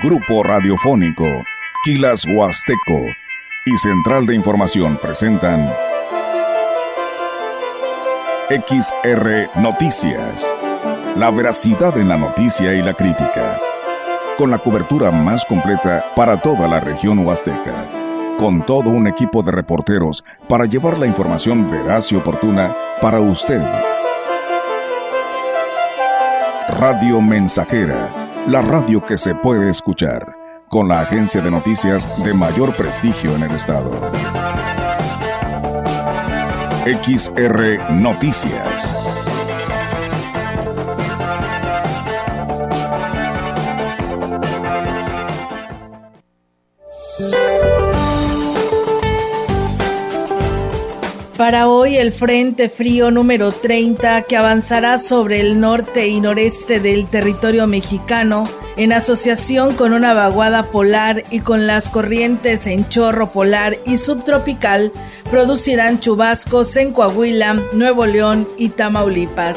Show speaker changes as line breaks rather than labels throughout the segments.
Grupo Radiofónico, Quilas Huasteco y Central de Información presentan XR Noticias. La veracidad en la noticia y la crítica. Con la cobertura más completa para toda la región huasteca. Con todo un equipo de reporteros para llevar la información veraz y oportuna para usted. Radio Mensajera, la radio que se puede escuchar, con la agencia de noticias de mayor prestigio en el estado. XR Noticias.
Para hoy el Frente Frío número 30 que avanzará sobre el norte y noreste del territorio mexicano en asociación con una vaguada polar y con las corrientes en chorro polar y subtropical producirán chubascos en Coahuila, Nuevo León y Tamaulipas.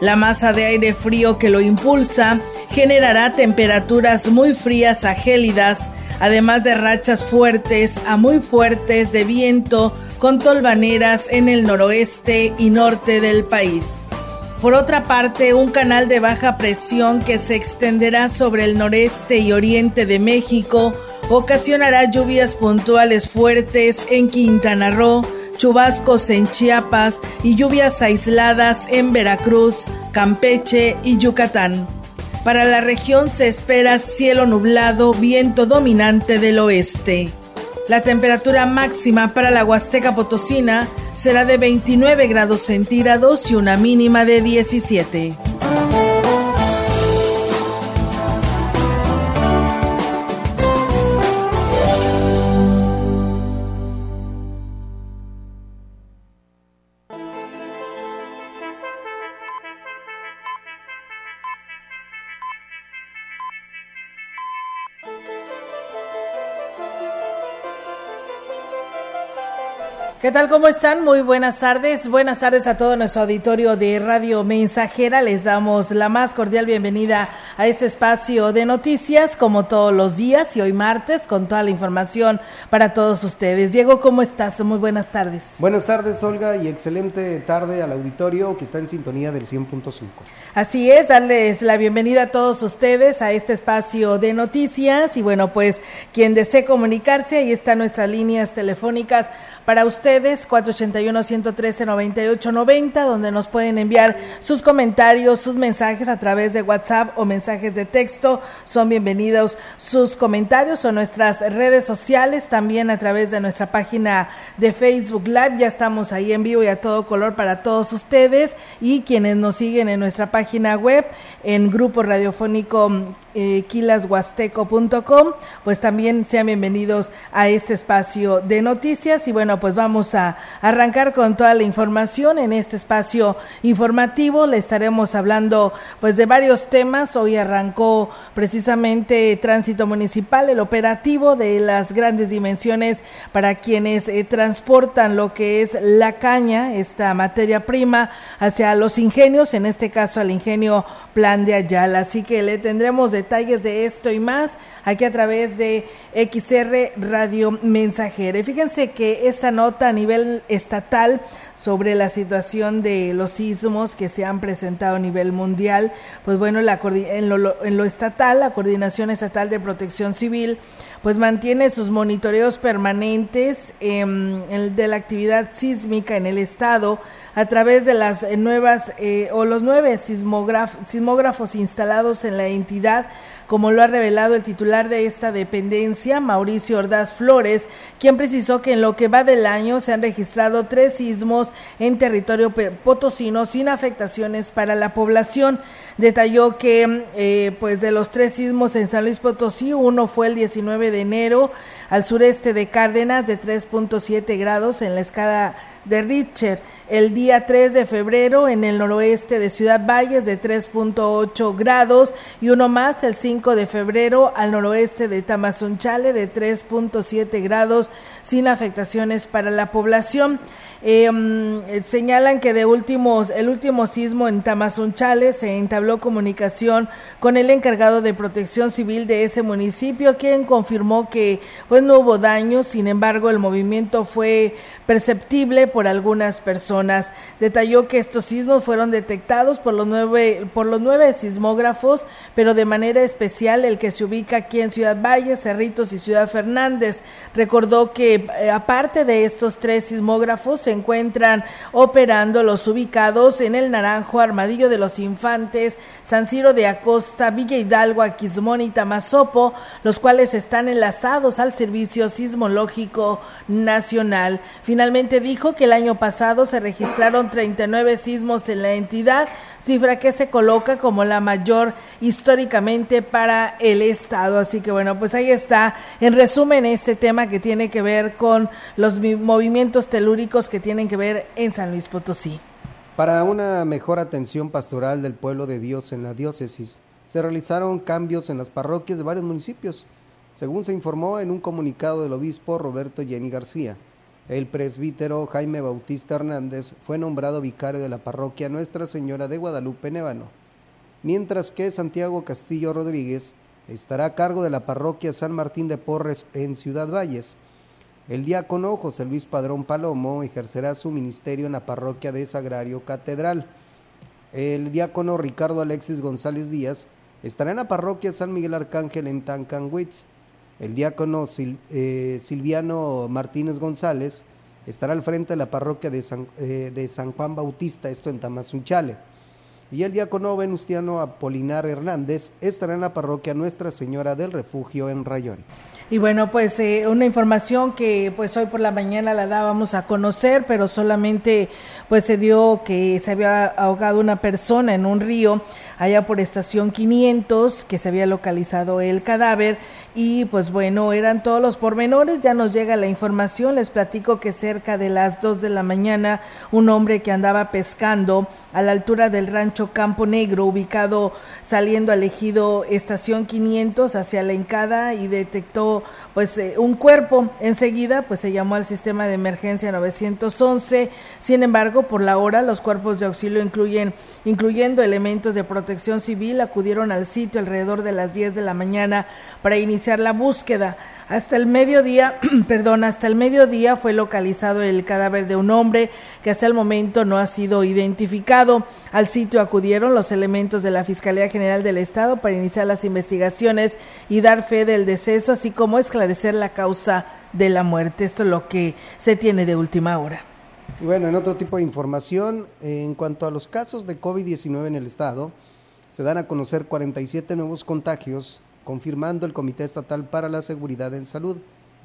La masa de aire frío que lo impulsa generará temperaturas muy frías a gélidas, además de rachas fuertes a muy fuertes de viento con tolvaneras en el noroeste y norte del país. Por otra parte, un canal de baja presión que se extenderá sobre el noreste y oriente de México ocasionará lluvias puntuales fuertes en Quintana Roo, chubascos en Chiapas y lluvias aisladas en Veracruz, Campeche y Yucatán. Para la región se espera cielo nublado, viento dominante del oeste. La temperatura máxima para la Huasteca Potosina será de 29 grados centígrados y una mínima de 17. ¿Qué tal? ¿Cómo están? Muy buenas tardes. Buenas tardes a todo nuestro auditorio de Radio Mensajera. Les damos la más cordial bienvenida a este espacio de noticias, como todos los días y hoy martes, con toda la información para todos ustedes. Diego, ¿cómo estás? Muy buenas tardes.
Buenas tardes, Olga, y excelente tarde al auditorio que está en sintonía del 100.5.
Así es, darles la bienvenida a todos ustedes a este espacio de noticias. Y bueno, pues quien desee comunicarse, ahí están nuestras líneas telefónicas para ustedes, 481-113-9890, donde nos pueden enviar sus comentarios, sus mensajes a través de WhatsApp o mensajes de texto. Son bienvenidos sus comentarios o nuestras redes sociales, también a través de nuestra página de Facebook Live. Ya estamos ahí en vivo y a todo color para todos ustedes y quienes nos siguen en nuestra página web, en Grupo Radiofónico eh, quilashuasteco.com, pues también sean bienvenidos a este espacio de noticias y bueno, pues vamos a arrancar con toda la información en este espacio informativo, le estaremos hablando pues de varios temas, hoy arrancó precisamente tránsito municipal, el operativo de las grandes dimensiones para quienes eh, transportan lo que es la caña, esta materia prima hacia los ingenios, en este caso al ingenio Plan de Ayala, así que le tendremos de detalles de esto y más aquí a través de XR Radio Mensajera. Fíjense que esta nota a nivel estatal sobre la situación de los sismos que se han presentado a nivel mundial, pues bueno, la, en, lo, en lo estatal, la Coordinación Estatal de Protección Civil, pues mantiene sus monitoreos permanentes eh, de la actividad sísmica en el estado a través de las nuevas eh, o los nueve sismógrafos instalados en la entidad como lo ha revelado el titular de esta dependencia, Mauricio Ordaz Flores, quien precisó que en lo que va del año se han registrado tres sismos en territorio potosino sin afectaciones para la población. Detalló que eh, pues de los tres sismos en San Luis Potosí, uno fue el 19 de enero al sureste de Cárdenas de 3.7 grados en la escala de Richter. El día 3 de febrero en el noroeste de Ciudad Valles de 3.8 grados y uno más el 5 de febrero al noroeste de Tamazunchale de 3.7 grados sin afectaciones para la población. Eh, mm, señalan que de últimos, el último sismo en Tamazunchale se entabló comunicación con el encargado de protección civil de ese municipio, quien confirmó que pues no hubo daños, sin embargo el movimiento fue perceptible por algunas personas. Detalló que estos sismos fueron detectados por los nueve, por los nueve sismógrafos, pero de manera especial el que se ubica aquí en Ciudad Valle, Cerritos y Ciudad Fernández. Recordó que eh, aparte de estos tres sismógrafos, encuentran operando los ubicados en el Naranjo, Armadillo de los Infantes, San Ciro de Acosta, Villa Hidalgo, Aquismón y Tamazopo, los cuales están enlazados al Servicio Sismológico Nacional. Finalmente dijo que el año pasado se registraron 39 sismos en la entidad, cifra que se coloca como la mayor históricamente para el Estado. Así que bueno, pues ahí está, en resumen, este tema que tiene que ver con los movimientos telúricos que tienen que ver en San Luis Potosí.
Para una mejor atención pastoral del pueblo de Dios en la diócesis, se realizaron cambios en las parroquias de varios municipios, según se informó en un comunicado del obispo Roberto Jenny García. El presbítero Jaime Bautista Hernández fue nombrado vicario de la parroquia Nuestra Señora de Guadalupe Nevano, mientras que Santiago Castillo Rodríguez estará a cargo de la parroquia San Martín de Porres en Ciudad Valles. El diácono José Luis Padrón Palomo ejercerá su ministerio en la parroquia de Sagrario Catedral. El diácono Ricardo Alexis González Díaz estará en la parroquia San Miguel Arcángel en Tancanwitz. El diácono eh, Silviano Martínez González estará al frente de la parroquia de San, eh, de San Juan Bautista, esto en Tamazunchale. Y el diácono Venustiano Apolinar Hernández estará en la parroquia Nuestra Señora del Refugio en Rayón.
Y bueno, pues eh, una información que pues hoy por la mañana la dábamos a conocer, pero solamente pues se dio que se había ahogado una persona en un río allá por estación 500, que se había localizado el cadáver y pues bueno, eran todos los pormenores, ya nos llega la información, les platico que cerca de las 2 de la mañana un hombre que andaba pescando a la altura del rancho Campo Negro, ubicado saliendo al ejido estación 500 hacia la Encada y detectó pues eh, un cuerpo. Enseguida pues se llamó al sistema de emergencia 911. Sin embargo, por la hora los cuerpos de auxilio incluyen incluyendo elementos de protección civil acudieron al sitio alrededor de las 10 de la mañana para iniciar la búsqueda. Hasta el mediodía, perdón, hasta el mediodía fue localizado el cadáver de un hombre que hasta el momento no ha sido identificado. Al sitio acudieron los elementos de la Fiscalía General del Estado para iniciar las investigaciones y dar fe del deceso, así como esclarecer la causa de la muerte. Esto es lo que se tiene de última hora.
Bueno, en otro tipo de información, en cuanto a los casos de COVID-19 en el estado, se dan a conocer 47 nuevos contagios confirmando el Comité Estatal para la Seguridad en Salud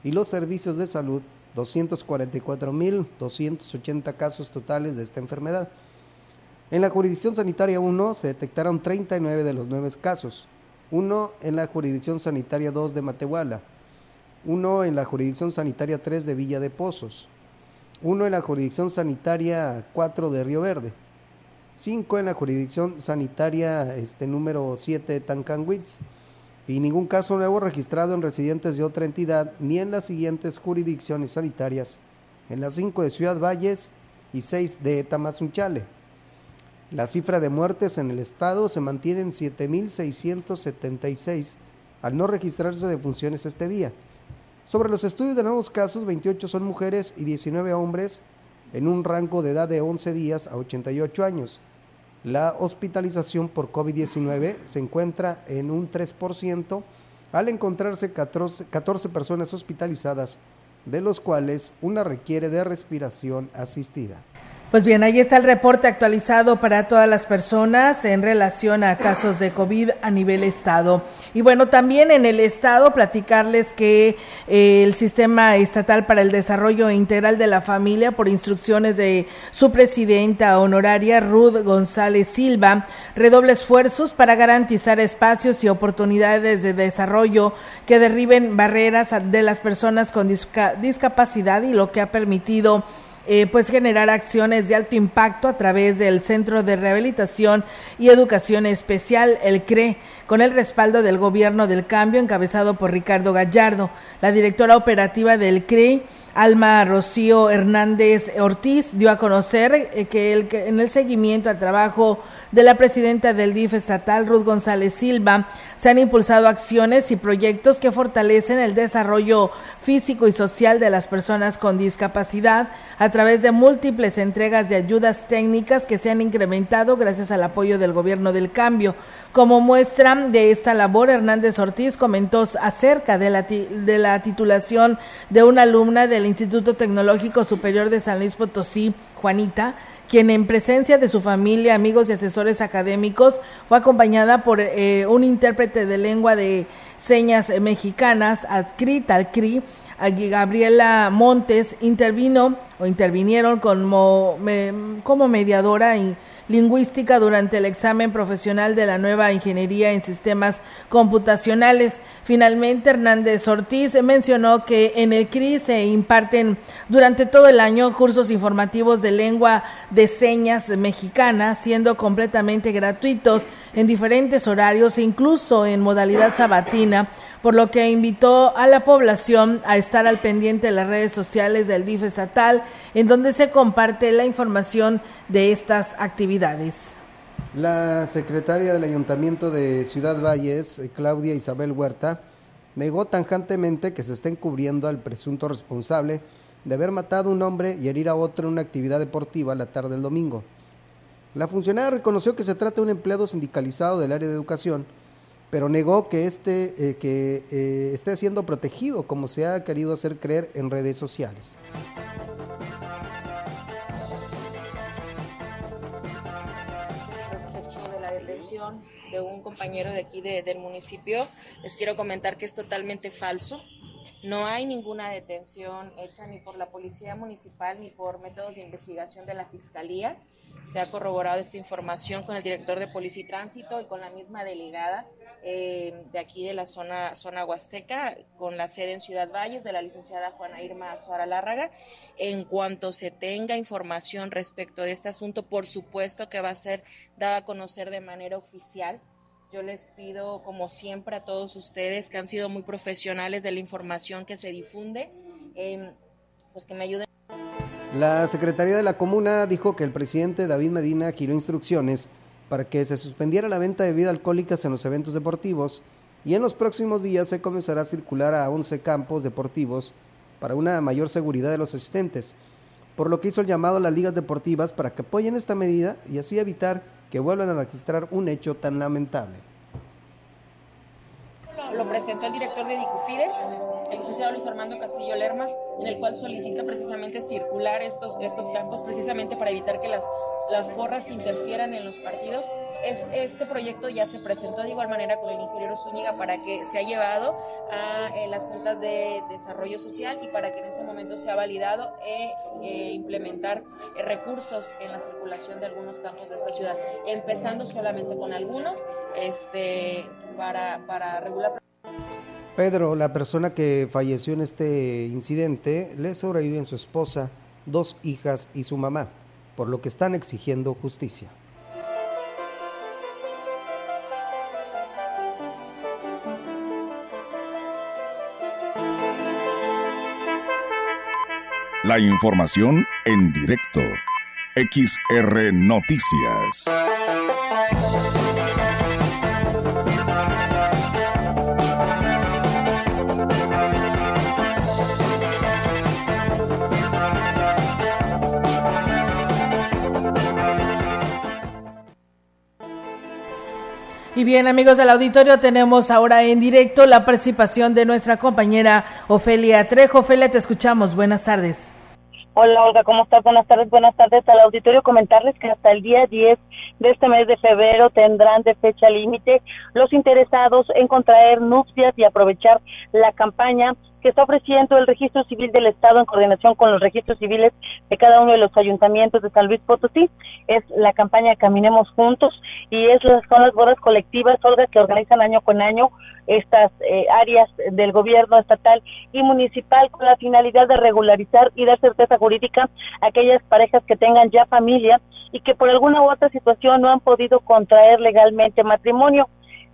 y los servicios de salud 244.280 casos totales de esta enfermedad. En la jurisdicción sanitaria 1 se detectaron 39 de los 9 casos, uno en la jurisdicción sanitaria 2 de Matehuala, uno en la jurisdicción sanitaria 3 de Villa de Pozos, uno en la jurisdicción sanitaria 4 de Río Verde, cinco en la jurisdicción sanitaria este, número 7 de Tancanwitz, y ningún caso nuevo registrado en residentes de otra entidad ni en las siguientes jurisdicciones sanitarias, en las cinco de Ciudad Valles y seis de Tamazunchale. La cifra de muertes en el estado se mantiene en 7.676 al no registrarse defunciones este día. Sobre los estudios de nuevos casos, 28 son mujeres y 19 hombres en un rango de edad de 11 días a 88 años. La hospitalización por COVID-19 se encuentra en un 3% al encontrarse 14, 14 personas hospitalizadas, de los cuales una requiere de respiración asistida.
Pues bien, ahí está el reporte actualizado para todas las personas en relación a casos de COVID a nivel estado. Y bueno, también en el estado platicarles que eh, el Sistema Estatal para el Desarrollo Integral de la Familia, por instrucciones de su presidenta honoraria Ruth González Silva, redoble esfuerzos para garantizar espacios y oportunidades de desarrollo que derriben barreras de las personas con discapacidad y lo que ha permitido eh, pues generar acciones de alto impacto a través del Centro de Rehabilitación y Educación Especial, el CRE, con el respaldo del Gobierno del Cambio encabezado por Ricardo Gallardo. La directora operativa del CRE Alma Rocío Hernández Ortiz dio a conocer eh, que, el, que en el seguimiento al trabajo de la presidenta del DIF estatal, Ruth González Silva, se han impulsado acciones y proyectos que fortalecen el desarrollo físico y social de las personas con discapacidad a través de múltiples entregas de ayudas técnicas que se han incrementado gracias al apoyo del gobierno del cambio. Como muestra de esta labor, Hernández Ortiz comentó acerca de la, de la titulación de una alumna del Instituto Tecnológico Superior de San Luis Potosí, Juanita, quien en presencia de su familia, amigos y asesores académicos fue acompañada por eh, un intérprete de lengua de señas mexicanas adscrita al CRI, Gabriela Montes, intervino o intervinieron como, como mediadora y lingüística durante el examen profesional de la nueva ingeniería en sistemas computacionales. Finalmente, Hernández Ortiz mencionó que en el CRI se imparten durante todo el año cursos informativos de lengua de señas mexicana, siendo completamente gratuitos en diferentes horarios, incluso en modalidad sabatina por lo que invitó a la población a estar al pendiente de las redes sociales del DIF estatal, en donde se comparte la información de estas actividades.
La secretaria del Ayuntamiento de Ciudad Valles, Claudia Isabel Huerta, negó tanjantemente que se está encubriendo al presunto responsable de haber matado a un hombre y herir a otro en una actividad deportiva la tarde del domingo. La funcionaria reconoció que se trata de un empleado sindicalizado del área de educación, pero negó que, este, eh, que eh, esté siendo protegido como se ha querido hacer creer en redes sociales.
De la detención de un compañero de aquí del municipio, les quiero comentar que es totalmente falso. No hay ninguna detención hecha ni por la Policía Municipal ni por métodos de investigación de la Fiscalía. Se ha corroborado esta información con el director de Policía Tránsito y con la misma delegada eh, de aquí de la zona, zona huasteca, con la sede en Ciudad Valles de la licenciada Juana Irma Suara Lárraga. En cuanto se tenga información respecto de este asunto, por supuesto que va a ser dada a conocer de manera oficial. Yo les pido, como siempre, a todos ustedes que han sido muy profesionales de la información que se difunde, em, pues que me ayuden.
La Secretaría de la Comuna dijo que el presidente David Medina giró instrucciones para que se suspendiera la venta de bebidas alcohólicas en los eventos deportivos y en los próximos días se comenzará a circular a 11 campos deportivos para una mayor seguridad de los asistentes, por lo que hizo el llamado a las ligas deportivas para que apoyen esta medida y así evitar que vuelvan a registrar un hecho tan lamentable.
Lo presentó el director de Dicufide, el licenciado Luis Armando Castillo Lerma, en el cual solicita precisamente circular estos, estos campos precisamente para evitar que las las porras interfieran en los partidos. Es, este proyecto ya se presentó de igual manera con el ingeniero Zúñiga para que se ha llevado a las juntas de desarrollo social y para que en ese momento sea validado e, e implementar recursos en la circulación de algunos campos de esta ciudad, empezando solamente con algunos este, para, para regular.
Pedro, la persona que falleció en este incidente, le sobreviven su esposa, dos hijas y su mamá por lo que están exigiendo justicia.
La información en directo. XR Noticias.
Y bien, amigos del auditorio, tenemos ahora en directo la participación de nuestra compañera Ofelia Trejo. Ofelia, te escuchamos. Buenas tardes.
Hola Olga, ¿cómo estás? Buenas tardes, buenas tardes al auditorio. Comentarles que hasta el día 10 de este mes de febrero tendrán de fecha límite los interesados en contraer nupcias y aprovechar la campaña que está ofreciendo el Registro Civil del Estado en coordinación con los registros civiles de cada uno de los ayuntamientos de San Luis Potosí. Es la campaña Caminemos Juntos y es son las bodas colectivas, Olga, que organizan año con año estas eh, áreas del gobierno estatal y municipal con la finalidad de regularizar y dar certeza jurídica a aquellas parejas que tengan ya familia y que por alguna u otra situación no han podido contraer legalmente matrimonio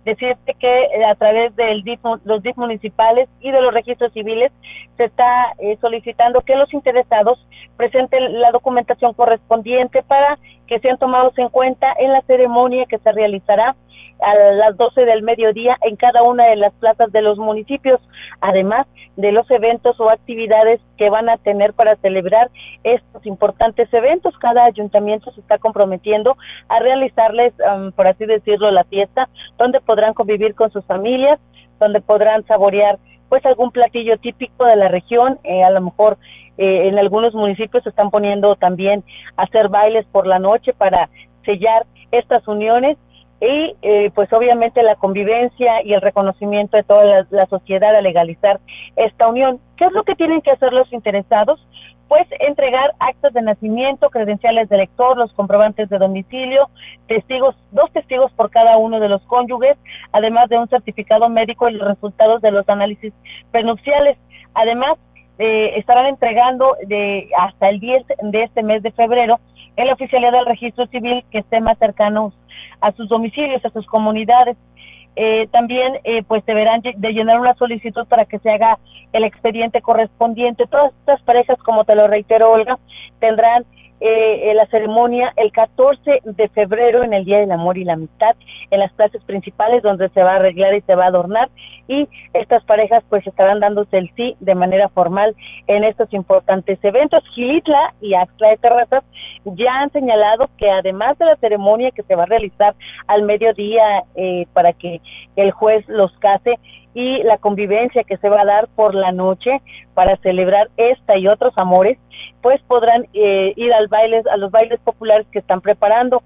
decirte que eh, a través de los DIF municipales y de los registros civiles se está eh, solicitando que los interesados presenten la documentación correspondiente para que sean tomados en cuenta en la ceremonia que se realizará a las 12 del mediodía en cada una de las plazas de los municipios, además de los eventos o actividades que van a tener para celebrar estos importantes eventos. Cada ayuntamiento se está comprometiendo a realizarles, por así decirlo, la fiesta, donde podrán convivir con sus familias, donde podrán saborear pues algún platillo típico de la región, eh, a lo mejor eh, en algunos municipios se están poniendo también a hacer bailes por la noche para sellar estas uniones y eh, pues obviamente la convivencia y el reconocimiento de toda la, sociedad a legalizar esta unión. ¿Qué es lo que tienen que hacer los interesados? Pues entregar actos de nacimiento, credenciales de elector, los comprobantes de domicilio, testigos, dos testigos por cada uno de los cónyuges, además de un certificado médico y los resultados de los análisis prenupciales. Además, eh, estarán entregando de hasta el 10 de este mes de febrero en la oficialidad del registro civil que esté más cercano a sus domicilios, a sus comunidades. Eh, también eh, pues deberán de llenar una solicitud para que se haga el expediente correspondiente. Todas estas parejas, como te lo reitero, Olga, tendrán eh, la ceremonia el 14 de febrero en el Día del Amor y la Amistad en las plazas principales donde se va a arreglar y se va a adornar y estas parejas pues estarán dándose el sí de manera formal en estos importantes eventos. Gilitla y Axla de Terrazas ya han señalado que además de la ceremonia que se va a realizar al mediodía eh, para que el juez los case, y la convivencia que se va a dar por la noche para celebrar esta y otros amores, pues podrán eh, ir al bailes, a los bailes populares que están preparando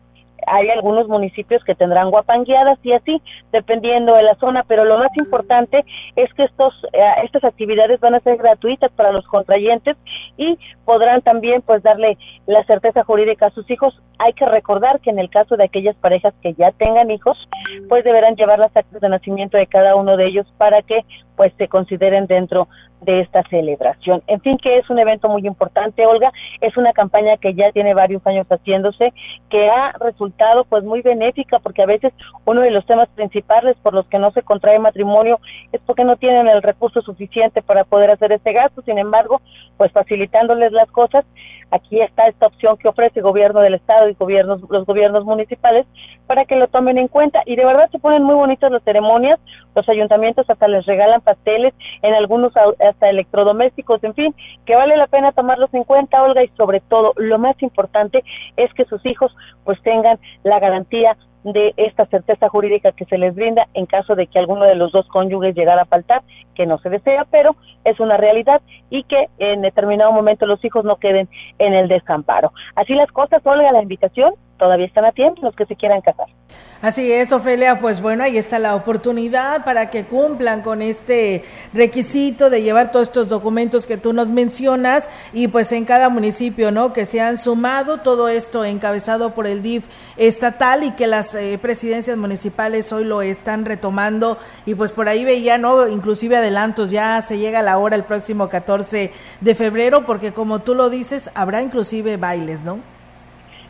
hay algunos municipios que tendrán guapangueadas y así, dependiendo de la zona, pero lo más importante es que estos, eh, estas actividades van a ser gratuitas para los contrayentes y podrán también pues darle la certeza jurídica a sus hijos. Hay que recordar que en el caso de aquellas parejas que ya tengan hijos, pues deberán llevar las actas de nacimiento de cada uno de ellos para que pues se consideren dentro de esta celebración. En fin, que es un evento muy importante, Olga, es una campaña que ya tiene varios años haciéndose, que ha resultado pues muy benéfica porque a veces uno de los temas principales por los que no se contrae matrimonio es porque no tienen el recurso suficiente para poder hacer este gasto, sin embargo, pues facilitándoles las cosas, aquí está esta opción que ofrece el gobierno del estado y gobiernos los gobiernos municipales para que lo tomen en cuenta. Y de verdad se ponen muy bonitas las ceremonias, los ayuntamientos hasta les regalan pasteles, en algunos hasta electrodomésticos, en fin, que vale la pena tomarlos en cuenta, Olga, y sobre todo lo más importante es que sus hijos pues tengan la garantía de esta certeza jurídica que se les brinda en caso de que alguno de los dos cónyuges llegara a faltar, que no se desea, pero es una realidad y que en determinado momento los hijos no queden en el desamparo. Así las cosas, Olga, la invitación todavía están a tiempo los que se quieran casar.
Así es, Ofelia, pues bueno, ahí está la oportunidad para que cumplan con este requisito de llevar todos estos documentos que tú nos mencionas y pues en cada municipio, ¿no? Que se han sumado todo esto encabezado por el DIF estatal y que las eh, presidencias municipales hoy lo están retomando y pues por ahí veía, ¿no? Inclusive adelantos, ya se llega la hora el próximo 14 de febrero porque como tú lo dices, habrá inclusive bailes, ¿no?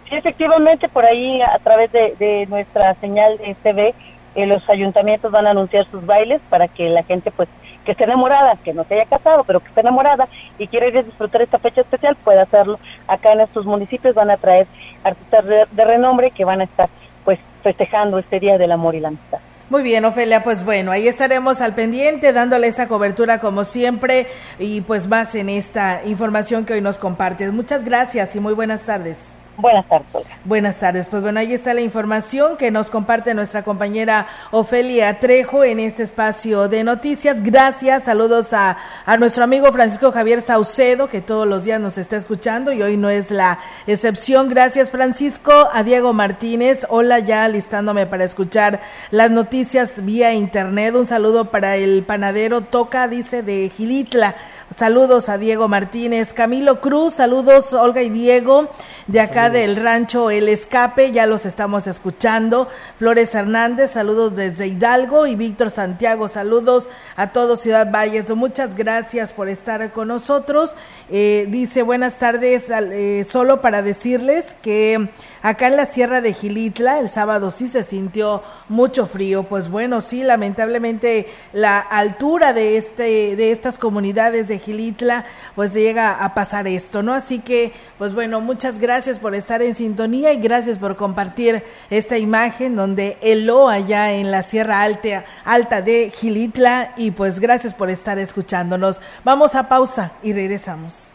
Sí, efectivamente, por ahí a través de, nuestra señal de TV, eh, los ayuntamientos van a anunciar sus bailes para que la gente, pues, que esté enamorada, que no se haya casado, pero que esté enamorada y quiere ir a disfrutar esta fecha especial, puede hacerlo. Acá en estos municipios van a traer artistas de, renombre que van a estar, pues, festejando este Día del Amor y la Amistad.
Muy bien, Ofelia, pues bueno, ahí estaremos al pendiente dándole esta cobertura como siempre y pues más en esta información que hoy nos compartes. Muchas gracias y muy buenas tardes.
Buenas tardes.
Buenas tardes. Pues bueno, ahí está la información que nos comparte nuestra compañera Ofelia Trejo en este espacio de noticias. Gracias. Saludos a, a nuestro amigo Francisco Javier Saucedo, que todos los días nos está escuchando y hoy no es la excepción. Gracias, Francisco. A Diego Martínez. Hola, ya listándome para escuchar las noticias vía internet. Un saludo para el panadero Toca, dice, de Gilitla. Saludos a Diego Martínez, Camilo Cruz, saludos Olga y Diego de acá del rancho El Escape, ya los estamos escuchando. Flores Hernández, saludos desde Hidalgo y Víctor Santiago, saludos a todos Ciudad Valles. Muchas gracias por estar con nosotros. Eh, dice buenas tardes, eh, solo para decirles que Acá en la Sierra de Gilitla el sábado sí se sintió mucho frío, pues bueno, sí, lamentablemente la altura de este de estas comunidades de Gilitla pues llega a pasar esto, ¿no? Así que pues bueno, muchas gracias por estar en sintonía y gracias por compartir esta imagen donde heló allá en la Sierra Alta, Alta de Gilitla y pues gracias por estar escuchándonos. Vamos a pausa y regresamos.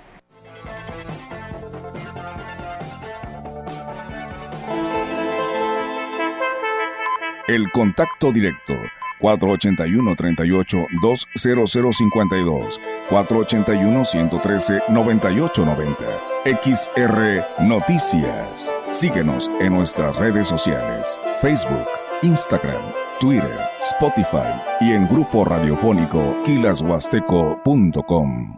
El contacto directo 481-38-20052, 481-113-9890. XR Noticias. Síguenos en nuestras redes sociales, Facebook, Instagram, Twitter, Spotify y en grupo radiofónico kilashuasteco.com.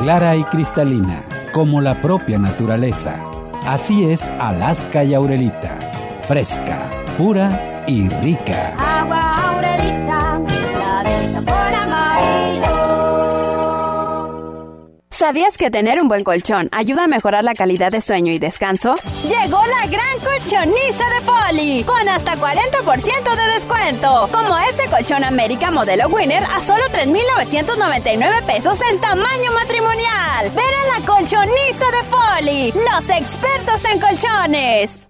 Clara y cristalina como la propia naturaleza. Así es Alaska y Aurelita, fresca, pura y rica.
¿Sabías que tener un buen colchón ayuda a mejorar la calidad de sueño y descanso?
Llegó la gran colchoniza de Poli, con hasta 40% de descuento. Como este colchón América modelo Winner a solo 3,999 pesos en tamaño matrimonial. Ven a la colchoniza de Poli, los expertos en colchones.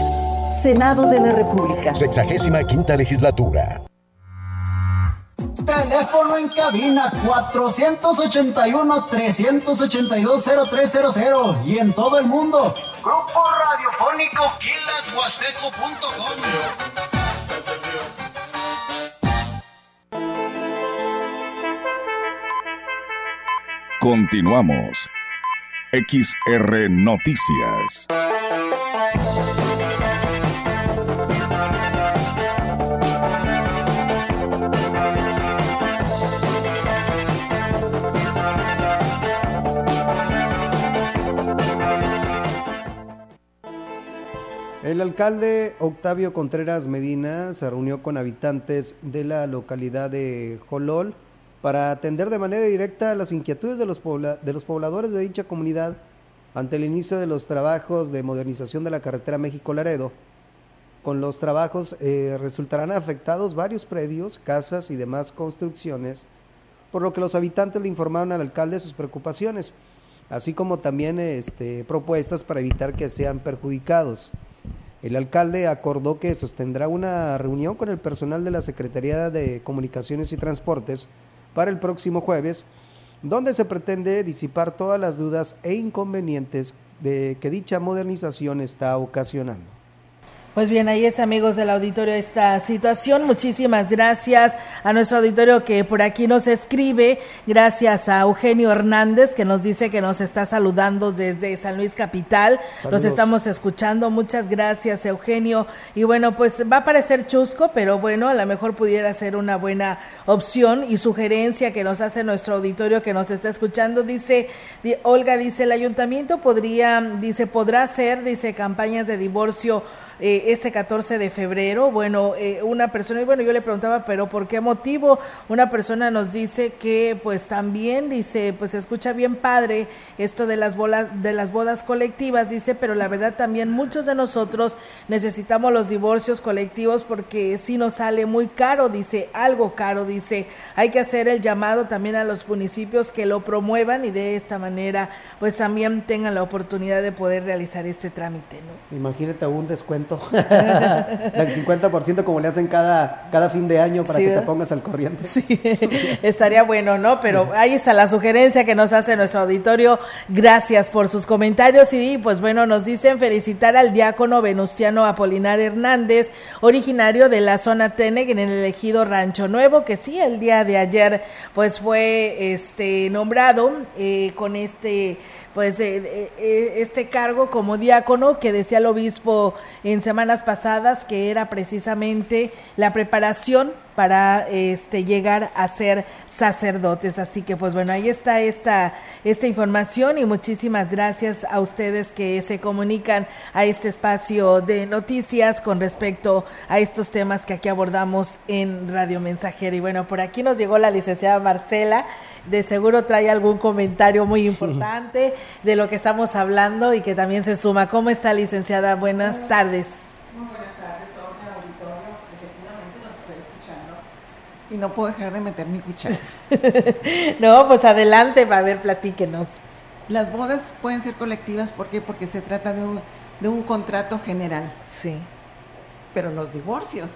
Senado de la República.
Sexagésima quinta legislatura.
Teléfono en cabina 481-382-0300 y en todo el mundo. Grupo Radiofónico Quilashuasteco.com.
Continuamos. XR Noticias.
El alcalde Octavio Contreras Medina se reunió con habitantes de la localidad de Jolol para atender de manera directa las inquietudes de los, de los pobladores de dicha comunidad ante el inicio de los trabajos de modernización de la carretera México-Laredo. Con los trabajos eh, resultarán afectados varios predios, casas y demás construcciones, por lo que los habitantes le informaron al alcalde sus preocupaciones, así como también este, propuestas para evitar que sean perjudicados. El alcalde acordó que sostendrá una reunión con el personal de la Secretaría de Comunicaciones y Transportes para el próximo jueves, donde se pretende disipar todas las dudas e inconvenientes de que dicha modernización está ocasionando.
Pues bien, ahí es amigos del auditorio esta situación. Muchísimas gracias a nuestro auditorio que por aquí nos escribe. Gracias a Eugenio Hernández que nos dice que nos está saludando desde San Luis Capital. Los estamos escuchando. Muchas gracias Eugenio. Y bueno, pues va a parecer chusco, pero bueno, a lo mejor pudiera ser una buena opción y sugerencia que nos hace nuestro auditorio que nos está escuchando. Dice, Olga dice, el ayuntamiento podría, dice, podrá hacer, dice, campañas de divorcio eh, este 14 de febrero. Bueno, eh, una persona, y bueno, yo le preguntaba, pero ¿por qué motivo? Una persona nos dice que pues también dice, pues se escucha bien padre esto de las bolas, de las bodas colectivas, dice, pero la verdad también muchos de nosotros necesitamos los divorcios colectivos porque si nos sale muy caro, dice, algo caro, dice, hay que hacer el llamado también a los municipios que lo promuevan y de esta manera pues también tengan la oportunidad de poder realizar este trámite, ¿no?
Imagínate un descuento del 50% como le hacen cada, cada fin de año para que te pongas al corriente.
Sí, estaría bueno, ¿no? Pero ahí está la sugerencia que nos hace nuestro auditorio. Gracias por sus comentarios y pues bueno, nos dicen felicitar al diácono Venustiano Apolinar Hernández, originario de la zona Teneg en el elegido Rancho Nuevo, que sí, el día de ayer pues fue este nombrado eh, con este pues eh, eh, eh, este cargo como diácono que decía el obispo en semanas pasadas que era precisamente la preparación para este llegar a ser sacerdotes. Así que pues bueno, ahí está esta, esta información y muchísimas gracias a ustedes que se comunican a este espacio de noticias con respecto a estos temas que aquí abordamos en Radio Mensajera. Y bueno, por aquí nos llegó la licenciada Marcela de seguro trae algún comentario muy importante de lo que estamos hablando y que también se suma. ¿Cómo está, licenciada? Buenas tardes.
Muy buenas tardes, Olga, auditorio. Efectivamente nos estoy escuchando y no puedo dejar de meter mi cuchara.
no, pues adelante, va a ver, platíquenos.
Las bodas pueden ser colectivas, ¿por qué? Porque se trata de un, de un contrato general.
Sí.
Pero los divorcios,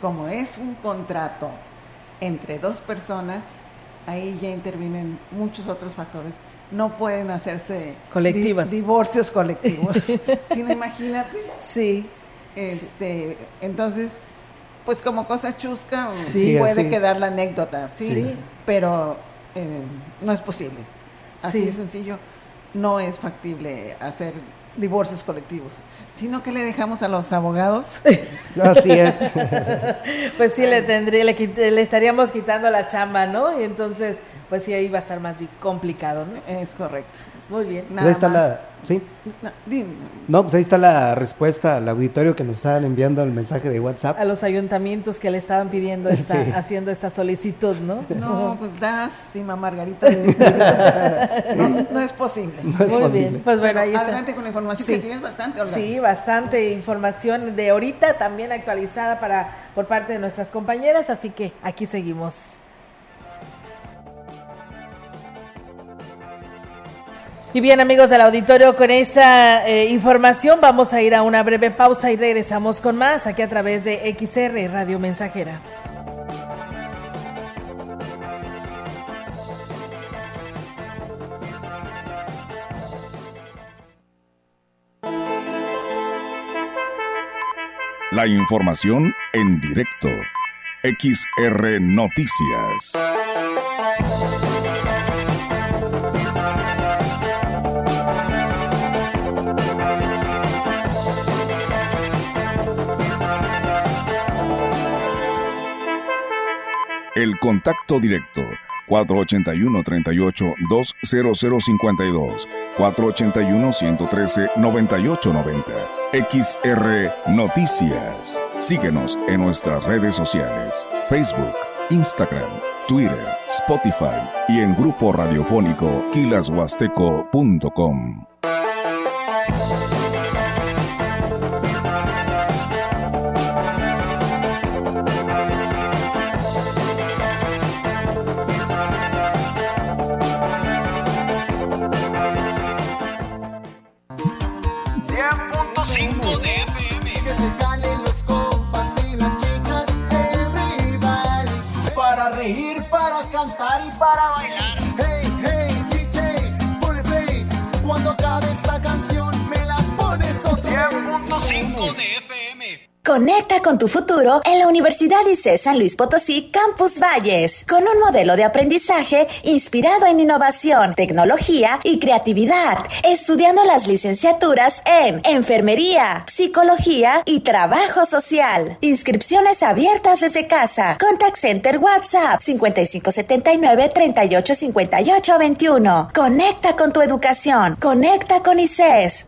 como es un contrato entre dos personas, ahí ya intervienen muchos otros factores. No pueden hacerse
colectivas.
divorcios colectivos. sino imagínate.
Sí.
Este, entonces, pues como cosa chusca puede quedar la anécdota, sí, pero eh, no es posible. Así de sencillo, no es factible hacer divorcios colectivos, sino que le dejamos a los abogados.
Así es.
pues sí, le tendría, le, le, estaríamos quitando la chamba, ¿no? Y entonces, pues sí, ahí va a estar más complicado, ¿no?
Es correcto.
Muy bien.
Nada ahí está la, sí. No, pues ahí está la respuesta al auditorio que nos estaban enviando el mensaje de WhatsApp.
A los ayuntamientos que le estaban pidiendo esta, haciendo esta solicitud, ¿no?
No, pues lástima, Margarita. no, es posible.
Muy bien. Pues bueno, ahí
Adelante con la información que tienes bastante, Olga.
Sí, bastante información de ahorita, también actualizada para por parte de nuestras compañeras, así que aquí seguimos. Y bien amigos del auditorio, con esta eh, información vamos a ir a una breve pausa y regresamos con más aquí a través de XR Radio Mensajera.
La información en directo. XR Noticias. El contacto directo 481-38-20052, 481-113-9890. XR Noticias. Síguenos en nuestras redes sociales, Facebook, Instagram, Twitter, Spotify y en grupo radiofónico kilashuasteco.com.
Hey, hey, DJ, ponle play. Cuando acabe esta canción, me la pones otra 100.5 de.
Conecta con tu futuro en la Universidad ICE San Luis Potosí Campus Valles, con un modelo de aprendizaje inspirado en innovación, tecnología y creatividad, estudiando las licenciaturas en Enfermería, Psicología y Trabajo Social. Inscripciones abiertas desde casa. Contact Center WhatsApp 5579 385821. Conecta con tu educación. Conecta con ICES.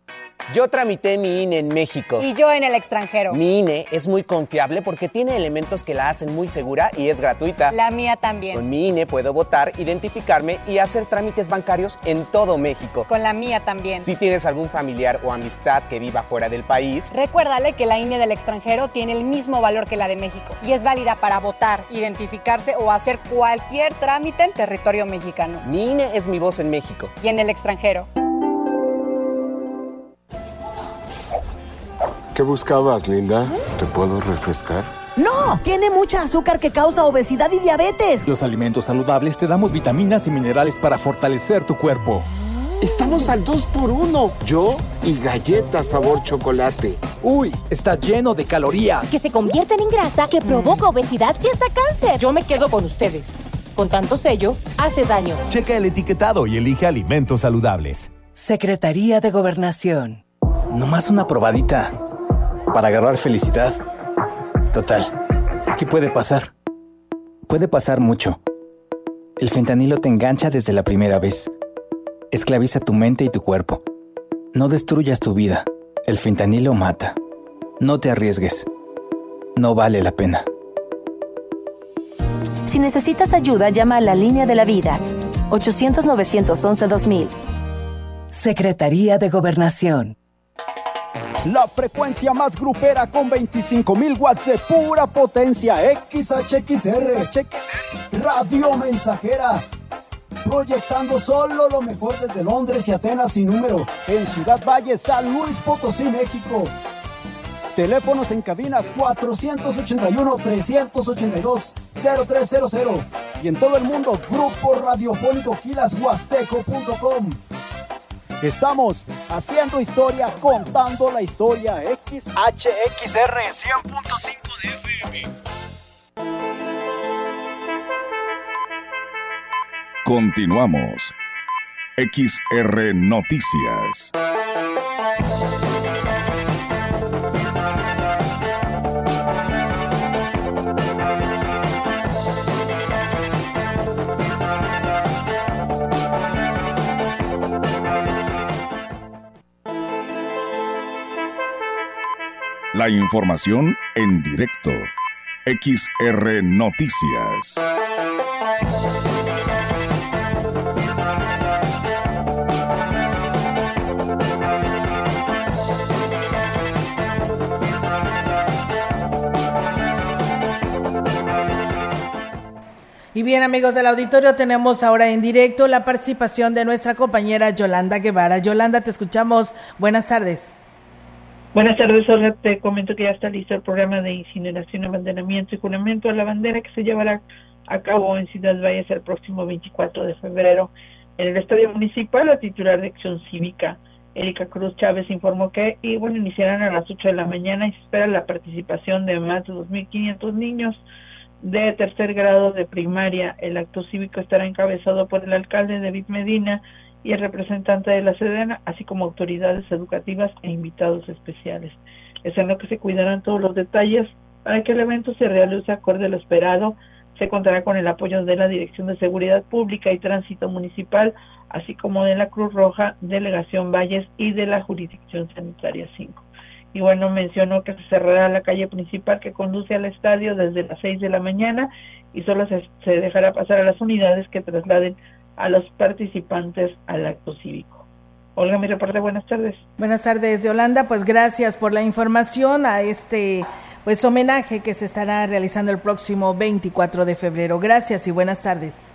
Yo tramité mi INE en México.
Y yo en el extranjero.
Mi INE es muy confiable porque tiene elementos que la hacen muy segura y es gratuita.
La mía también.
Con mi INE puedo votar, identificarme y hacer trámites bancarios en todo México.
Con la mía también.
Si tienes algún familiar o amistad que viva fuera del país,
recuérdale que la INE del extranjero tiene el mismo valor que la de México y es válida para votar, identificarse o hacer cualquier trámite en territorio mexicano.
Mi INE es mi voz en México.
Y en el extranjero.
¿Qué buscabas, Linda? ¿Te puedo refrescar?
No, tiene mucha azúcar que causa obesidad y diabetes.
Los alimentos saludables te damos vitaminas y minerales para fortalecer tu cuerpo.
Estamos al 2 por 1 Yo y galletas sabor chocolate.
Uy, está lleno de calorías.
Que se convierten en grasa, que provoca obesidad y hasta cáncer.
Yo me quedo con ustedes. Con tanto sello, hace daño.
Checa el etiquetado y elige alimentos saludables.
Secretaría de Gobernación.
Nomás una probadita para agarrar felicidad. Total, ¿qué puede pasar? Puede pasar mucho. El fentanilo te engancha desde la primera vez. Esclaviza tu mente y tu cuerpo. No destruyas tu vida. El fentanilo mata. No te arriesgues. No vale la pena.
Si necesitas ayuda, llama a la línea de la vida. 800-911-2000.
Secretaría de Gobernación
la frecuencia más grupera con 25.000 watts de pura potencia. XHXR, Radio Mensajera. Proyectando solo lo mejor desde Londres y Atenas sin número. En Ciudad Valle, San Luis Potosí, México. Teléfonos en cabina 481-382-0300. Y en todo el mundo, Grupo Radiofónico Huasteco.com. Estamos haciendo historia, contando la historia. XHXR 100.5 de FM.
Continuamos. XR Noticias. La información en directo. XR Noticias.
Y bien amigos del auditorio, tenemos ahora en directo la participación de nuestra compañera Yolanda Guevara. Yolanda, te escuchamos. Buenas tardes.
Buenas tardes, Olga. Te comento que ya está listo el programa de incineración, abandonamiento y juramento a la bandera que se llevará a cabo en Ciudad Valles el próximo 24 de febrero. En el Estadio Municipal, la titular de Acción Cívica, Erika Cruz Chávez, informó que y bueno, iniciarán a las 8 de la mañana y se espera la participación de más de 2.500 niños de tercer grado de primaria. El acto cívico estará encabezado por el alcalde David Medina y el representante de la Sedena, así como autoridades educativas e invitados especiales. Es en lo que se cuidarán todos los detalles para que el evento se realice acorde a lo esperado. Se contará con el apoyo de la Dirección de Seguridad Pública y Tránsito Municipal, así como de la Cruz Roja, Delegación Valles y de la Jurisdicción Sanitaria 5. Y bueno, mencionó que se cerrará la calle principal que conduce al estadio desde las 6 de la mañana y solo se, se dejará pasar a las unidades que trasladen a los participantes al acto cívico. Olga, mi reporte, buenas tardes.
Buenas tardes, Yolanda. Pues gracias por la información a este pues homenaje que se estará realizando el próximo 24 de febrero. Gracias y buenas tardes.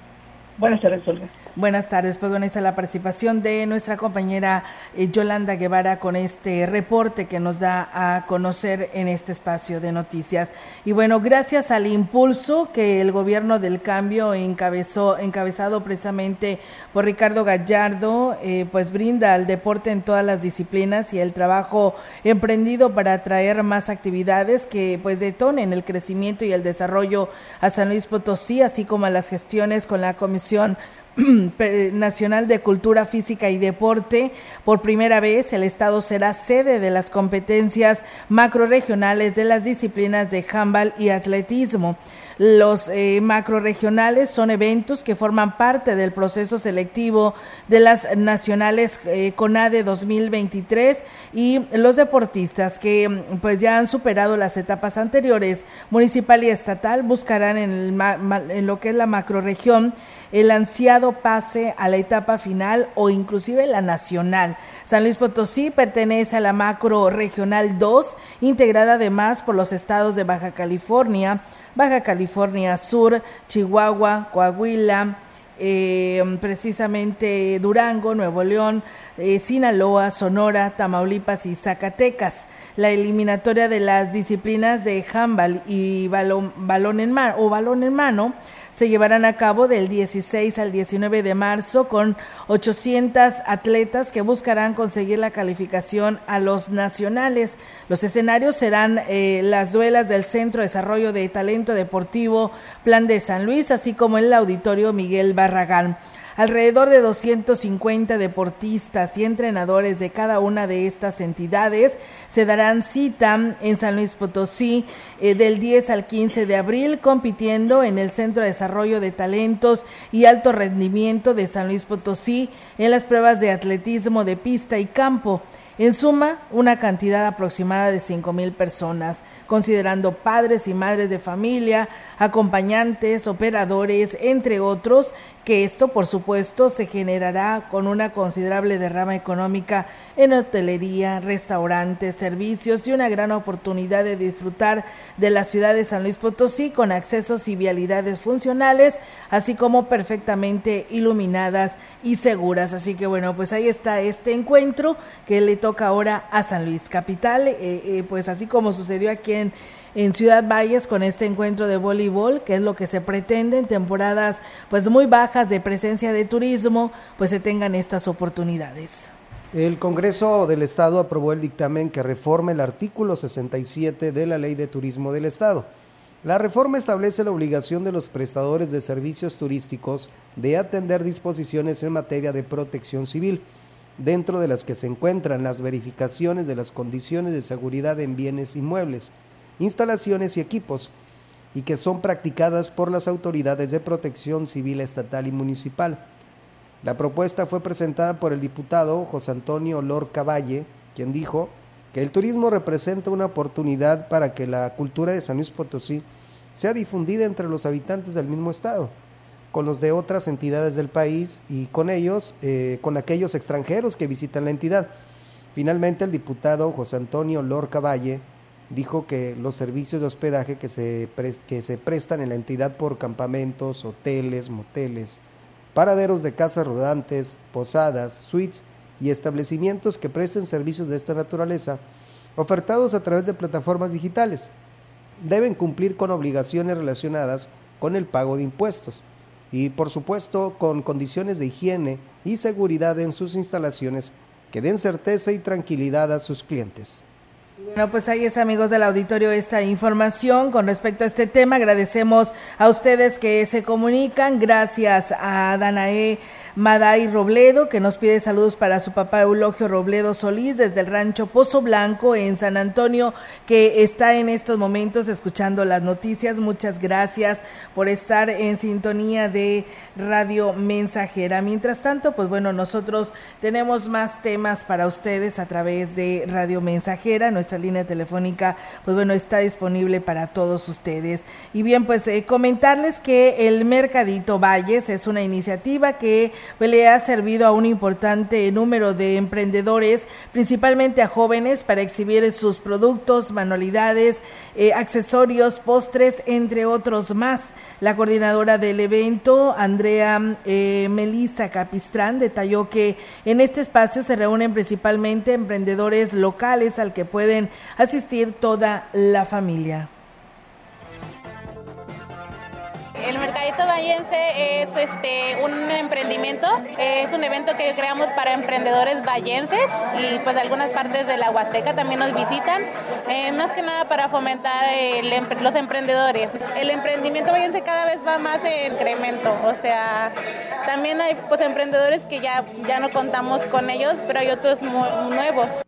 Buenas tardes, Olga.
Buenas tardes, pues bueno, está la participación de nuestra compañera eh, Yolanda Guevara con este reporte que nos da a conocer en este espacio de noticias. Y bueno, gracias al impulso que el gobierno del cambio encabezó, encabezado precisamente por Ricardo Gallardo, eh, pues brinda al deporte en todas las disciplinas y el trabajo emprendido para atraer más actividades que pues detonen el crecimiento y el desarrollo a San Luis Potosí, así como a las gestiones con la Comisión Nacional de Cultura Física y Deporte. Por primera vez, el Estado será sede de las competencias macroregionales de las disciplinas de handball y atletismo. Los eh, macroregionales son eventos que forman parte del proceso selectivo de las nacionales eh, CONADE 2023 y los deportistas que pues ya han superado las etapas anteriores, municipal y estatal, buscarán en, el, en lo que es la macroregión el ansiado pase a la etapa final o inclusive la nacional. San Luis Potosí pertenece a la macro regional 2, integrada además por los estados de Baja California, Baja California Sur, Chihuahua, Coahuila, eh, precisamente Durango, Nuevo León, eh, Sinaloa, Sonora, Tamaulipas y Zacatecas. La eliminatoria de las disciplinas de handball y balón, balón en mano o balón en mano se llevarán a cabo del 16 al 19 de marzo con 800 atletas que buscarán conseguir la calificación a los nacionales. Los escenarios serán eh, las duelas del Centro de Desarrollo de Talento Deportivo Plan de San Luis, así como el Auditorio Miguel Barragán. Alrededor de 250 deportistas y entrenadores de cada una de estas entidades se darán cita en San Luis Potosí eh, del 10 al 15 de abril compitiendo en el Centro de Desarrollo de Talentos y Alto Rendimiento de San Luis Potosí en las pruebas de atletismo de pista y campo. En suma, una cantidad aproximada de 5 mil personas, considerando padres y madres de familia, acompañantes, operadores, entre otros, que esto por supuesto se generará con una considerable derrama económica en hotelería, restaurantes, servicios y una gran oportunidad de disfrutar de la ciudad de San Luis Potosí con accesos y vialidades funcionales, así como perfectamente iluminadas y seguras. Así que bueno, pues ahí está este encuentro que le toca ahora a San Luis Capital, eh, eh, pues así como sucedió aquí en en Ciudad Valles con este encuentro de voleibol, que es lo que se pretende en temporadas pues muy bajas de presencia de turismo, pues se tengan estas oportunidades.
El Congreso del Estado aprobó el dictamen que reforma el artículo 67 de la Ley de Turismo del Estado. La reforma establece la obligación de los prestadores de servicios turísticos de atender disposiciones en materia de protección civil, dentro de las que se encuentran las verificaciones de las condiciones de seguridad en bienes inmuebles, instalaciones y equipos, y que son practicadas por las autoridades de protección civil estatal y municipal. La propuesta fue presentada por el diputado José Antonio Lorca Valle, quien dijo que el turismo representa una oportunidad para que la cultura de San Luis Potosí sea difundida entre los habitantes del mismo estado, con los de otras entidades del país y con ellos, eh, con aquellos extranjeros que visitan la entidad. Finalmente, el diputado José Antonio Lorca Valle dijo que los servicios de hospedaje que se, que se prestan en la entidad por campamentos, hoteles, moteles, paraderos de casas rodantes, posadas, suites y establecimientos que presten servicios de esta naturaleza, ofertados a través de plataformas digitales, deben cumplir con obligaciones relacionadas con el pago de impuestos y, por supuesto, con condiciones de higiene y seguridad en sus instalaciones que den certeza y tranquilidad a sus clientes.
Bueno, pues ahí es amigos del auditorio esta información con respecto a este tema. Agradecemos a ustedes que se comunican. Gracias a Danae Maday Robledo, que nos pide saludos para su papá Eulogio Robledo Solís desde el rancho Pozo Blanco en San Antonio, que está en estos momentos escuchando las noticias. Muchas gracias por estar en sintonía de Radio Mensajera. Mientras tanto, pues bueno, nosotros tenemos más temas para ustedes a través de Radio Mensajera. Nuestra línea telefónica, pues bueno, está disponible para todos ustedes. Y bien, pues eh, comentarles que el Mercadito Valles es una iniciativa que pues, le ha servido a un importante número de emprendedores, principalmente a jóvenes, para exhibir sus productos, manualidades, eh, accesorios, postres, entre otros más. La coordinadora del evento, Andrea eh, Melissa Capistrán, detalló que en este espacio se reúnen principalmente emprendedores locales al que pueden asistir toda la familia.
El Mercadito Vallense es este un emprendimiento, es un evento que creamos para emprendedores vallenses y pues algunas partes de la Huasteca también nos visitan, eh, más que nada para fomentar los emprendedores. El emprendimiento vallense cada vez va más en incremento, o sea, también hay pues emprendedores que ya, ya no contamos con ellos, pero hay otros nuevos.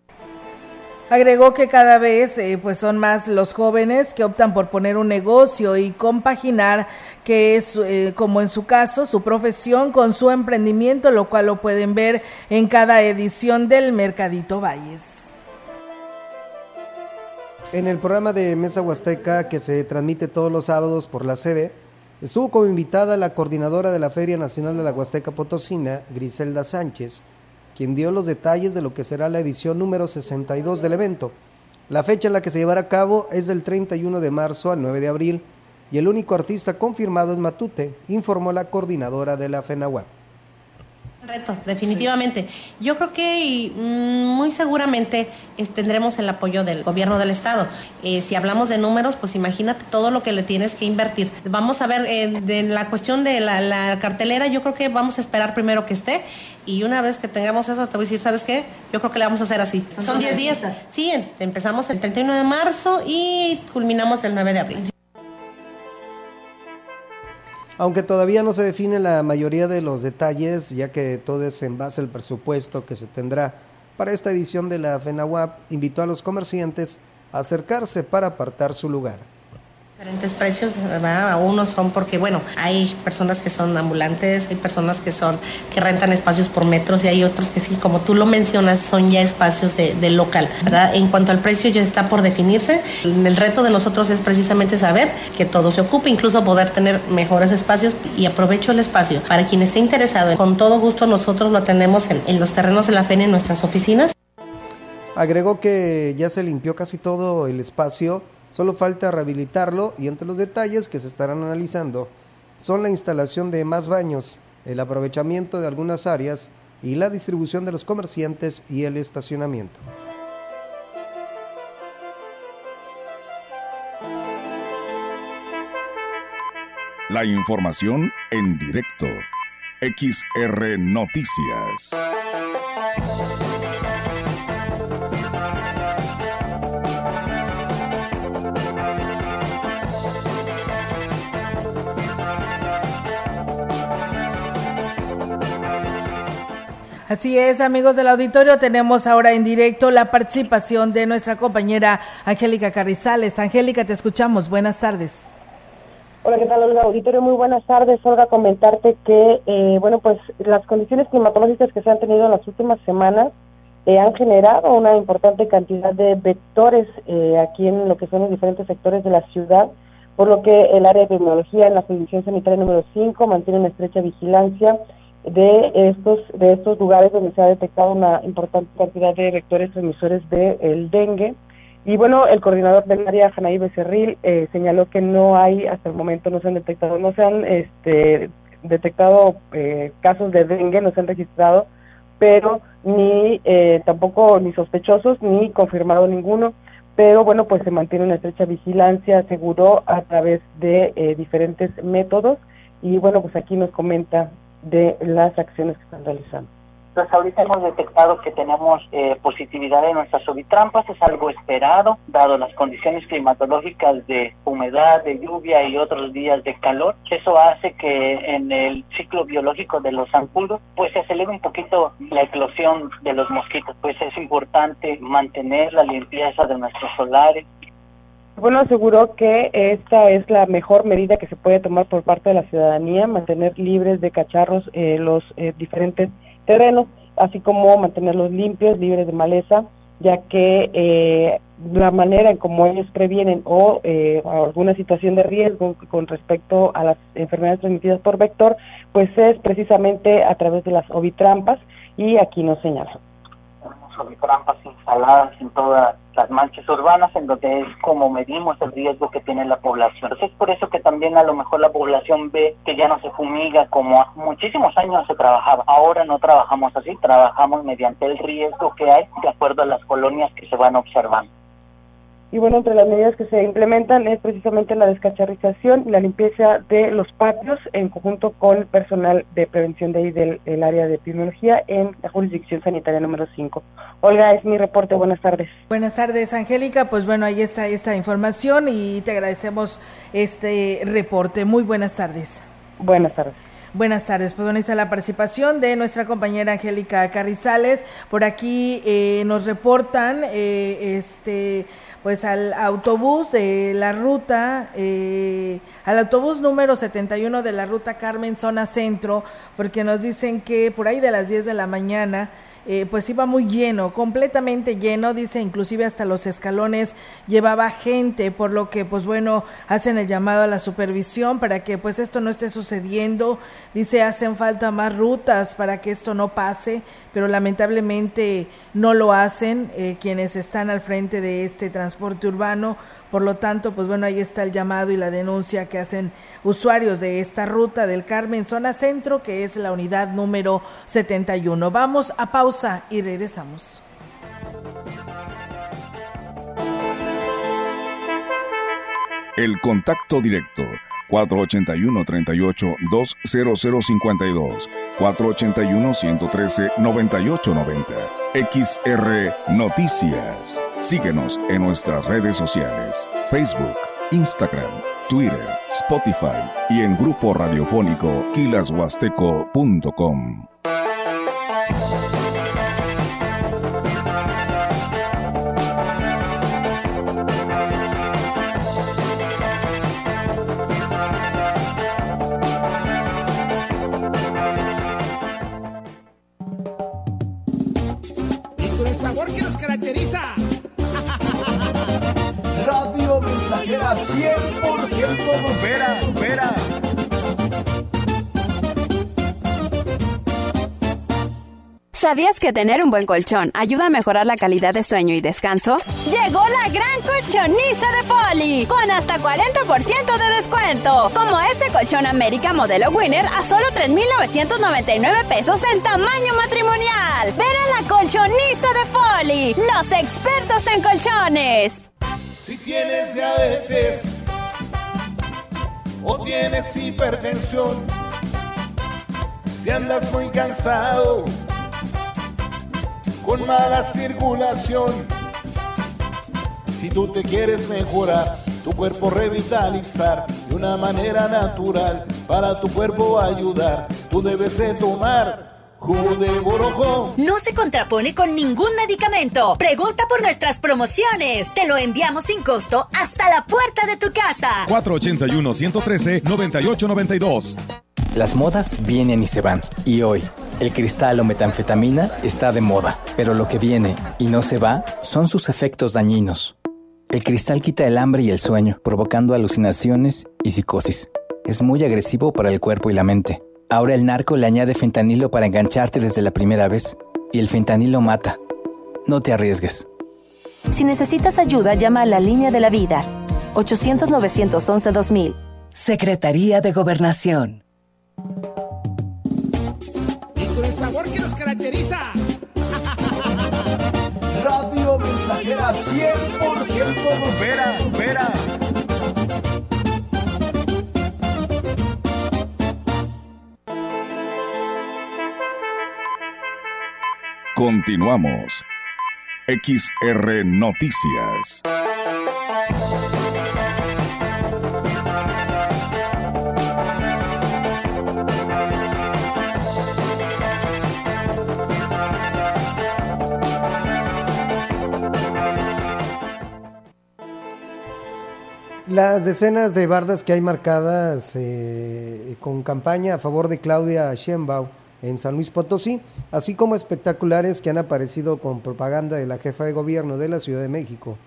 Agregó que cada vez eh, pues son más los jóvenes que optan por poner un negocio y compaginar que es eh, como en su caso su profesión con su emprendimiento, lo cual lo pueden ver en cada edición del Mercadito Valles.
En el programa de Mesa Huasteca que se transmite todos los sábados por la CB, estuvo como invitada la coordinadora de la Feria Nacional de la Huasteca Potosina, Griselda Sánchez, quien dio los detalles de lo que será la edición número 62 del evento. La fecha en la que se llevará a cabo es del 31 de marzo al 9 de abril y el único artista confirmado es Matute, informó la coordinadora de la FENAWAP
reto, definitivamente. Yo creo que mm, muy seguramente tendremos el apoyo del gobierno del estado. Eh, si hablamos de números, pues imagínate todo lo que le tienes que invertir. Vamos a ver, en eh, la cuestión de la, cartelera, yo creo que vamos a esperar primero que esté y una vez que tengamos eso, te voy a decir, ¿sabes qué? Yo creo que le vamos a hacer así. Son 10 días. Sí, empezamos el 31 de marzo y culminamos el 9 de abril.
Aunque todavía no se define la mayoría de los detalles, ya que todo es en base al presupuesto que se tendrá para esta edición de la FENAWAP, invitó a los comerciantes a acercarse para apartar su lugar
diferentes precios, ¿verdad? unos son porque, bueno, hay personas que son ambulantes, hay personas que son, que rentan espacios por metros y hay otros que sí, como tú lo mencionas, son ya espacios de, local, ¿verdad? En cuanto al precio ya está por definirse, el reto de nosotros es precisamente saber que todo se ocupe, incluso poder tener mejores espacios y aprovecho el espacio para quien esté interesado, con todo gusto nosotros lo tenemos en, en los terrenos de la FENE en nuestras oficinas.
Agregó que ya se limpió casi todo el espacio Solo falta rehabilitarlo y entre los detalles que se estarán analizando son la instalación de más baños, el aprovechamiento de algunas áreas y la distribución de los comerciantes y el estacionamiento.
La información en directo. XR Noticias.
Así es, amigos del auditorio, tenemos ahora en directo la participación de nuestra compañera Angélica Carrizales. Angélica, te escuchamos. Buenas tardes.
Hola, ¿qué tal, Olga? Auditorio, muy buenas tardes. Olga, comentarte que, eh, bueno, pues las condiciones climatológicas que se han tenido en las últimas semanas eh, han generado una importante cantidad de vectores eh, aquí en lo que son los diferentes sectores de la ciudad, por lo que el área de epidemiología en la División Sanitaria número 5 mantiene una estrecha vigilancia de estos de estos lugares donde se ha detectado una importante cantidad de vectores transmisores del dengue. Y bueno el coordinador del área Janaí Becerril eh, señaló que no hay hasta el momento no se han detectado no se han este detectado eh, casos de dengue no se han registrado pero ni eh, tampoco ni sospechosos ni confirmado ninguno. Pero bueno pues se mantiene una estrecha vigilancia aseguró a través de diferentes métodos. Y bueno pues aquí nos comenta de las acciones que están realizando.
Pues ahorita hemos detectado que tenemos eh, positividad en nuestras ovitrampas, es algo esperado, dado las condiciones climatológicas de humedad, de lluvia y otros días de calor. Eso hace que en el ciclo biológico de los zancudos, pues se acelere un poquito la eclosión de los mosquitos. Pues es importante mantener la limpieza de nuestros solares,
bueno, aseguró que esta es la mejor medida que se puede tomar por parte de la ciudadanía, mantener libres de cacharros eh, los eh, diferentes terrenos, así como mantenerlos limpios, libres de maleza, ya que eh, la manera en cómo ellos previenen o eh, alguna situación de riesgo con respecto a las enfermedades transmitidas por vector, pues es precisamente a través de las ovitrampas y aquí nos señala.
Tenemos ovitrampas instaladas en todas las manchas urbanas en donde es como medimos el riesgo que tiene la población. Entonces es por eso que también a lo mejor la población ve que ya no se fumiga como hace muchísimos años se trabajaba. Ahora no trabajamos así, trabajamos mediante el riesgo que hay de acuerdo a las colonias que se van observando.
Y bueno, entre las medidas que se implementan es precisamente la descacharrización y la limpieza de los patios en conjunto con el personal de prevención de ahí del, del área de epidemiología en la jurisdicción sanitaria número 5. Olga, es mi reporte. Buenas tardes.
Buenas tardes, Angélica. Pues bueno, ahí está esta información y te agradecemos este reporte. Muy buenas tardes.
Buenas tardes.
Buenas tardes, pues bueno, está la participación de nuestra compañera Angélica Carrizales. Por aquí eh, nos reportan eh, este pues al autobús de la ruta, eh, al autobús número 71 de la ruta Carmen Zona Centro, porque nos dicen que por ahí de las 10 de la mañana, eh, pues iba muy lleno, completamente lleno, dice inclusive hasta los escalones llevaba gente, por lo que pues bueno, hacen el llamado a la supervisión para que pues esto no esté sucediendo, dice hacen falta más rutas para que esto no pase, pero lamentablemente no lo hacen eh, quienes están al frente de este transporte urbano, por lo tanto, pues bueno, ahí está el llamado y la denuncia que hacen usuarios de esta ruta del Carmen, zona centro, que es la unidad número 71. Vamos a pausa y regresamos.
El contacto directo 481-38-20052, 481-113-9890. XR Noticias. Síguenos en nuestras redes sociales, Facebook, Instagram, Twitter, Spotify y en grupo radiofónico kilashuasteco.com.
¿Sabías que tener un buen colchón ayuda a mejorar la calidad de sueño y descanso? Llegó la gran colchoniza de Poli, con hasta 40% de descuento. Como este colchón América modelo Winner a solo 3,999 pesos en tamaño matrimonial. Ven a la colchoniza de Poli, los expertos en colchones.
Si tienes diabetes o tienes hipertensión, si andas muy cansado, con mala circulación, si tú te quieres mejorar, tu cuerpo revitalizar de una manera natural, para tu cuerpo ayudar, tú debes de tomar jugo de borojó.
No se contrapone con ningún medicamento. Pregunta por nuestras promociones. Te lo enviamos sin costo hasta la puerta de tu casa.
481-113-9892.
Las modas vienen y se van. Y hoy, el cristal o metanfetamina está de moda. Pero lo que viene y no se va son sus efectos dañinos. El cristal quita el hambre y el sueño, provocando alucinaciones y psicosis. Es muy agresivo para el cuerpo y la mente. Ahora el narco le añade fentanilo para engancharte desde la primera vez. Y el fentanilo mata. No te arriesgues.
Si necesitas ayuda, llama a la línea de la vida. 800-911-2000.
Secretaría de Gobernación.
El sabor que nos caracteriza.
Radio Mensajera 100% Rupera, Rupera.
Continuamos. XR Noticias.
Las decenas de bardas que hay marcadas eh, con campaña a favor de Claudia Sheinbaum en San Luis Potosí, así como espectaculares que han aparecido con propaganda de la jefa de gobierno de la Ciudad de México,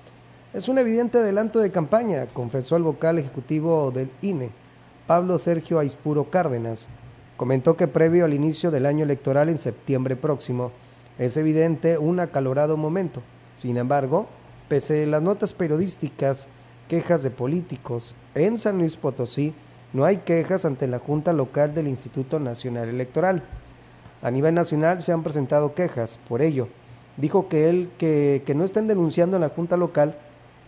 Es un evidente adelanto de campaña, confesó el vocal ejecutivo del INE, Pablo Sergio Aispuro Cárdenas. Comentó que previo al inicio del año electoral en septiembre próximo, es evidente un acalorado momento. Sin embargo, pese a las notas periodísticas, quejas de políticos, en San Luis Potosí no hay quejas ante la Junta Local del Instituto Nacional Electoral. A nivel nacional se han presentado quejas, por ello, dijo que él que, no estén denunciando en la Junta Local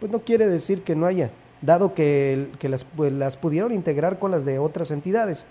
pues no quiere decir que no haya, dado que, pues, las pudieron integrar con las de otras entidades.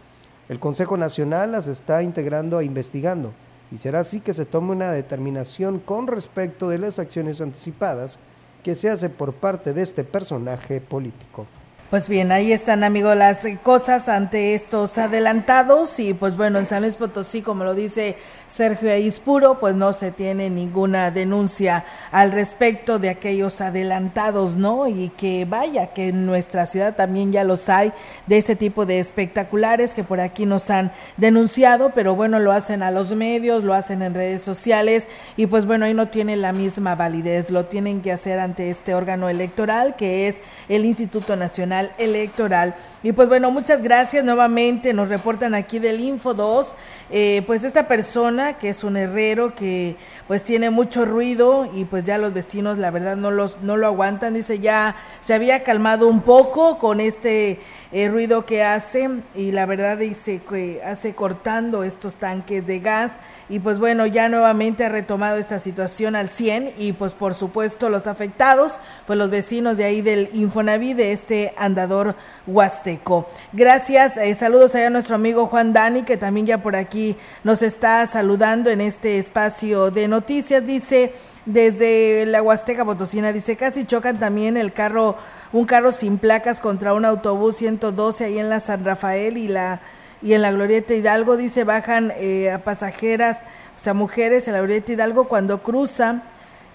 El Consejo Nacional las está integrando e investigando, y será así que se tome una determinación con respecto de las acciones anticipadas que se hace por parte de este personaje político.
Pues bien, ahí están, amigos, las cosas ante estos adelantados y pues bueno, en San Luis Potosí, como lo dice Sergio Aispuro, pues no se tiene ninguna denuncia al respecto de aquellos adelantados, ¿no? Y que vaya, que en nuestra ciudad también ya los hay de ese tipo de espectaculares que por aquí nos han denunciado, pero bueno, lo hacen a los medios, lo hacen en redes sociales y pues bueno, ahí no tiene la misma validez, lo tienen que hacer ante este órgano electoral que es el Instituto Nacional Electoral. Y pues bueno, muchas gracias nuevamente. Nos reportan aquí del Info 2, eh, pues esta persona que es un herrero que pues tiene mucho ruido y pues ya los vecinos la verdad no, los, no lo aguantan. Dice ya se había calmado un poco con este eh, ruido que hace y la verdad dice que hace cortando estos tanques de gas y pues bueno, ya nuevamente ha retomado esta situación al 100 y pues por supuesto los afectados, pues los vecinos de ahí del Infonaví de este andador huasteco. Gracias, eh, saludos allá a nuestro amigo Juan Dani que también ya por aquí nos está saludando en este espacio de noticias, dice desde la Huasteca Potosina, dice casi chocan también el carro, un carro sin placas contra un autobús 112 ahí en la San Rafael y la y en la Glorieta Hidalgo dice bajan eh, a pasajeras, o sea, mujeres en la Glorieta Hidalgo cuando cruzan,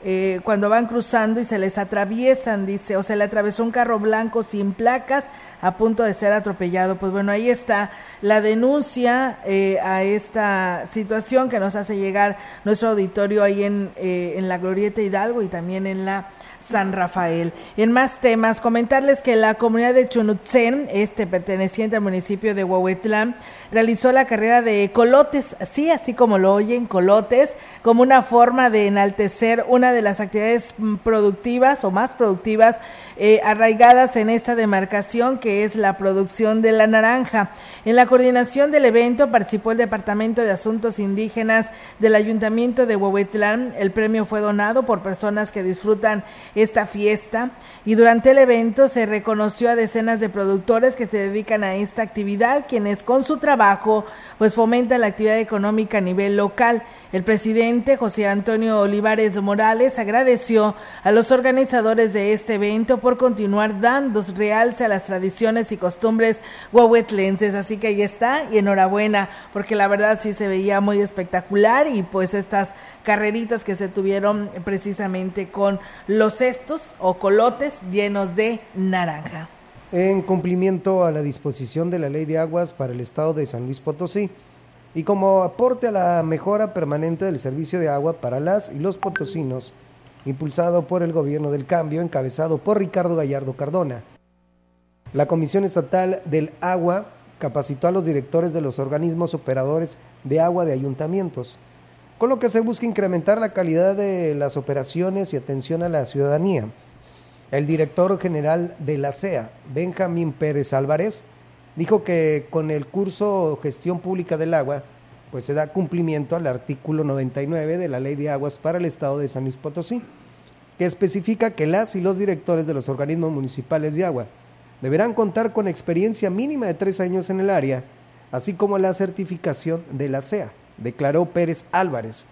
eh, cuando van cruzando y se les atraviesan, dice, o se le atravesó un carro blanco sin placas a punto de ser atropellado. Pues bueno, ahí está la denuncia eh, a esta situación que nos hace llegar nuestro auditorio ahí en, en la Glorieta Hidalgo y también en la San Rafael. En más temas, comentarles que la comunidad de Chunutzen, este perteneciente al municipio de Huehuetlán, realizó la carrera de colotes, sí, así como lo oyen, colotes, como una forma de enaltecer una de las actividades mm, productivas o más productivas eh, arraigadas en esta demarcación, que es la producción de la naranja. En la coordinación del evento participó el Departamento de Asuntos Indígenas del Ayuntamiento de Huehuetlán. El premio fue donado por personas que disfrutan esta fiesta y durante el evento se reconoció a decenas de productores que se dedican a esta actividad, quienes con su trabajo pues fomentan la actividad económica a nivel local. El presidente José Antonio Olivares Morales agradeció a los organizadores de este evento por continuar dando realce a las tradiciones y costumbres huahuetlenses. Así que ahí está y enhorabuena porque la verdad sí se veía muy espectacular y pues estas carreritas que se tuvieron precisamente con los cestos o colotes llenos de naranja.
En cumplimiento a la disposición de la Ley de Aguas para el Estado de San Luis Potosí, y como aporte a la mejora permanente del servicio de agua para las y los potosinos, impulsado por el gobierno del cambio, encabezado por Ricardo Gallardo Cardona. La Comisión Estatal del Agua capacitó a los directores de los organismos operadores de agua de ayuntamientos, con lo que se busca incrementar la calidad de las operaciones y atención a la ciudadanía. El director general de la CEA, Benjamín Pérez Álvarez, dijo que con el curso Gestión Pública del Agua, pues se da cumplimiento al artículo 99 de la Ley de Aguas para el Estado de San Luis Potosí, que especifica que las y los directores de los organismos municipales de agua deberán contar con experiencia mínima de tres años en el área, así como la certificación de la CEA, declaró Pérez Álvarez.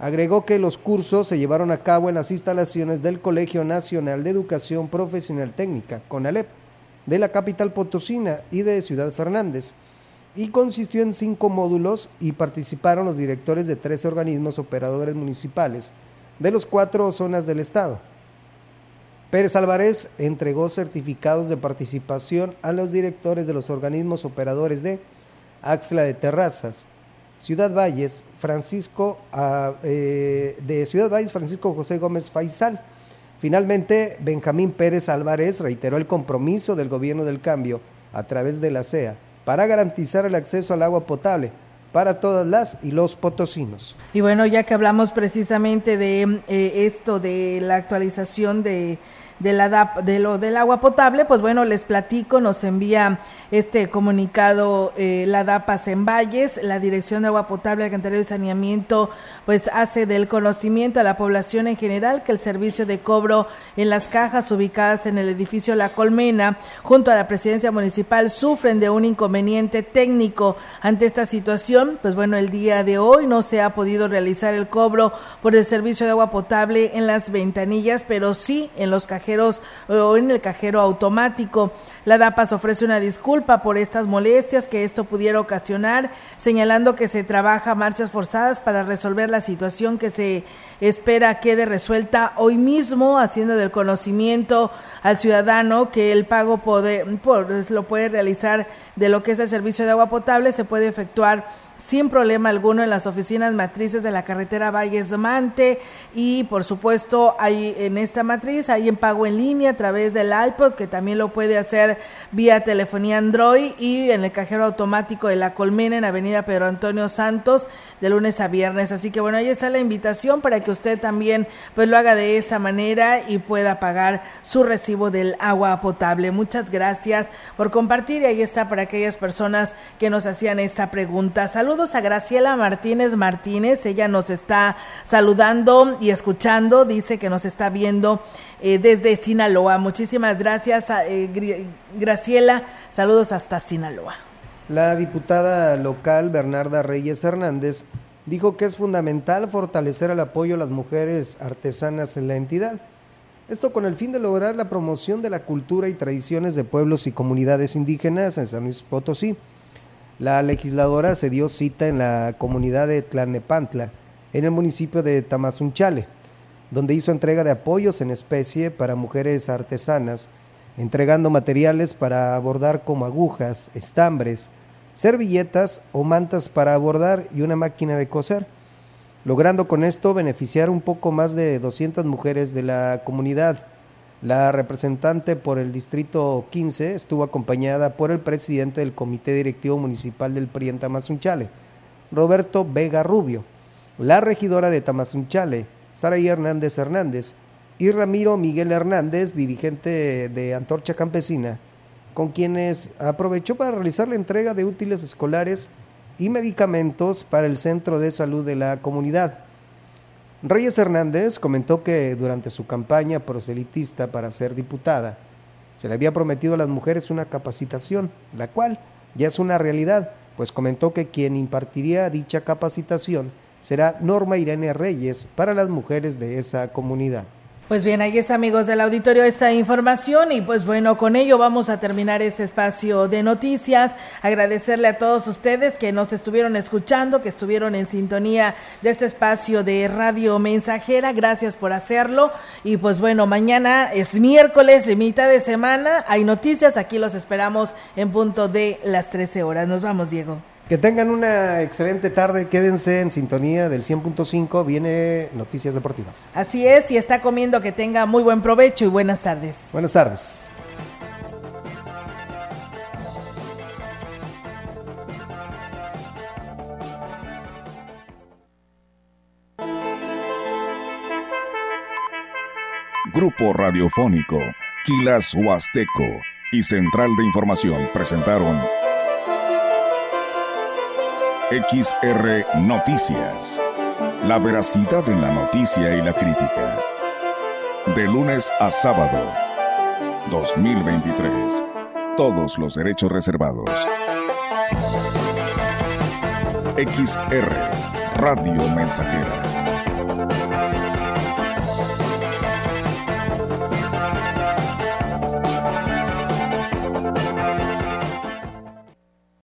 Agregó que los cursos se llevaron a cabo en las instalaciones del Colegio Nacional de Educación Profesional Técnica, CONALEP, de la capital potosina y de Ciudad Fernández, y consistió en cinco módulos y participaron los directores de tres organismos operadores municipales de los cuatro zonas del estado. Pérez Álvarez entregó certificados de participación a los directores de los organismos operadores de Axla de Terrazas, Ciudad Valles, Francisco, ah, eh, de Ciudad Valles, Francisco José Gómez Faisal, Finalmente, Benjamín Pérez Álvarez reiteró el compromiso del gobierno del cambio a través de la CEA para garantizar el acceso al agua potable para todas las y los potosinos.
Y bueno, ya que hablamos precisamente de eh, esto, de la actualización de de, la, de lo del agua potable, pues bueno, les platico, nos envía este comunicado eh, la DAPAS en Valles, la Dirección de Agua Potable, Alcantarillado y Saneamiento, pues hace del conocimiento a la población en general que el servicio de cobro en las cajas ubicadas en el edificio La Colmena, junto a la presidencia municipal, sufren de un inconveniente técnico ante esta situación. Pues bueno, el día de hoy no se ha podido realizar el cobro por el servicio de agua potable en las ventanillas, pero sí en los cajeros o en el cajero automático. La DAPAS ofrece una disculpa por estas molestias que esto pudiera ocasionar, señalando que se trabaja marchas forzadas para resolver la situación que se espera quede resuelta hoy mismo, haciendo del conocimiento al ciudadano que el pago lo puede realizar de lo que es el servicio de agua potable, se puede efectuar sin problema alguno en las oficinas matrices de la carretera Valles Mante y por supuesto hay en esta matriz hay en pago en línea a través del iPod que también lo puede hacer vía telefonía Android y en el cajero automático de la Colmena en Avenida Pedro Antonio Santos de lunes a viernes. Así que bueno, ahí está la invitación para que usted también pues lo haga de esta manera y pueda pagar su recibo del agua potable. Muchas gracias por compartir y ahí está para aquellas personas que nos hacían esta pregunta. Saludos a Graciela Martínez Martínez, ella nos está saludando y escuchando, dice que nos está viendo eh, desde Sinaloa. Muchísimas gracias, eh, Graciela. Saludos hasta Sinaloa.
La diputada local Bernarda Reyes Hernández dijo que es fundamental fortalecer el apoyo a las mujeres artesanas en la entidad. Esto con el fin de lograr la promoción de la cultura y tradiciones de pueblos y comunidades indígenas en San Luis Potosí. La legisladora se dio cita en la comunidad de Tlanepantla, en el municipio de Tamazunchale, donde hizo entrega de apoyos en especie para mujeres artesanas, entregando materiales para abordar como agujas, estambres, servilletas o mantas para abordar y una máquina de coser, logrando con esto beneficiar un poco más de 200 mujeres de la comunidad la representante por el Distrito 15 estuvo acompañada por el presidente del Comité Directivo Municipal del PRI en Tamazunchale, Roberto Vega Rubio, la regidora de Tamazunchale, Saraí Hernández Hernández, y Ramiro Miguel Hernández, dirigente de Antorcha Campesina, con quienes aprovechó para realizar la entrega de útiles escolares y medicamentos para el centro de salud de la comunidad. Reyes Hernández comentó que durante su campaña proselitista para ser diputada, se le había prometido a las mujeres una capacitación, la cual ya es una realidad, pues comentó que quien impartiría dicha capacitación será Norma Irene Reyes para las mujeres de esa comunidad.
Pues bien, ahí es amigos del auditorio esta información y pues bueno, con ello vamos a terminar este espacio de noticias. Agradecerle a todos ustedes que nos estuvieron escuchando, que estuvieron en sintonía de este espacio de Radio Mensajera. Gracias por hacerlo. Y pues bueno, mañana es miércoles, mitad de semana. Hay noticias, aquí los esperamos en punto de las 13 horas. Nos vamos, Diego.
Que tengan una excelente tarde, quédense en sintonía del 100.5, viene Noticias Deportivas.
Así es, y está comiendo que tenga muy buen provecho y buenas tardes.
Buenas tardes.
Grupo Radiofónico, Quilas Huasteco y Central de Información presentaron XR Noticias. La veracidad en la noticia y la crítica. De lunes a sábado. 2023. Todos los derechos reservados. XR Radio Mensajera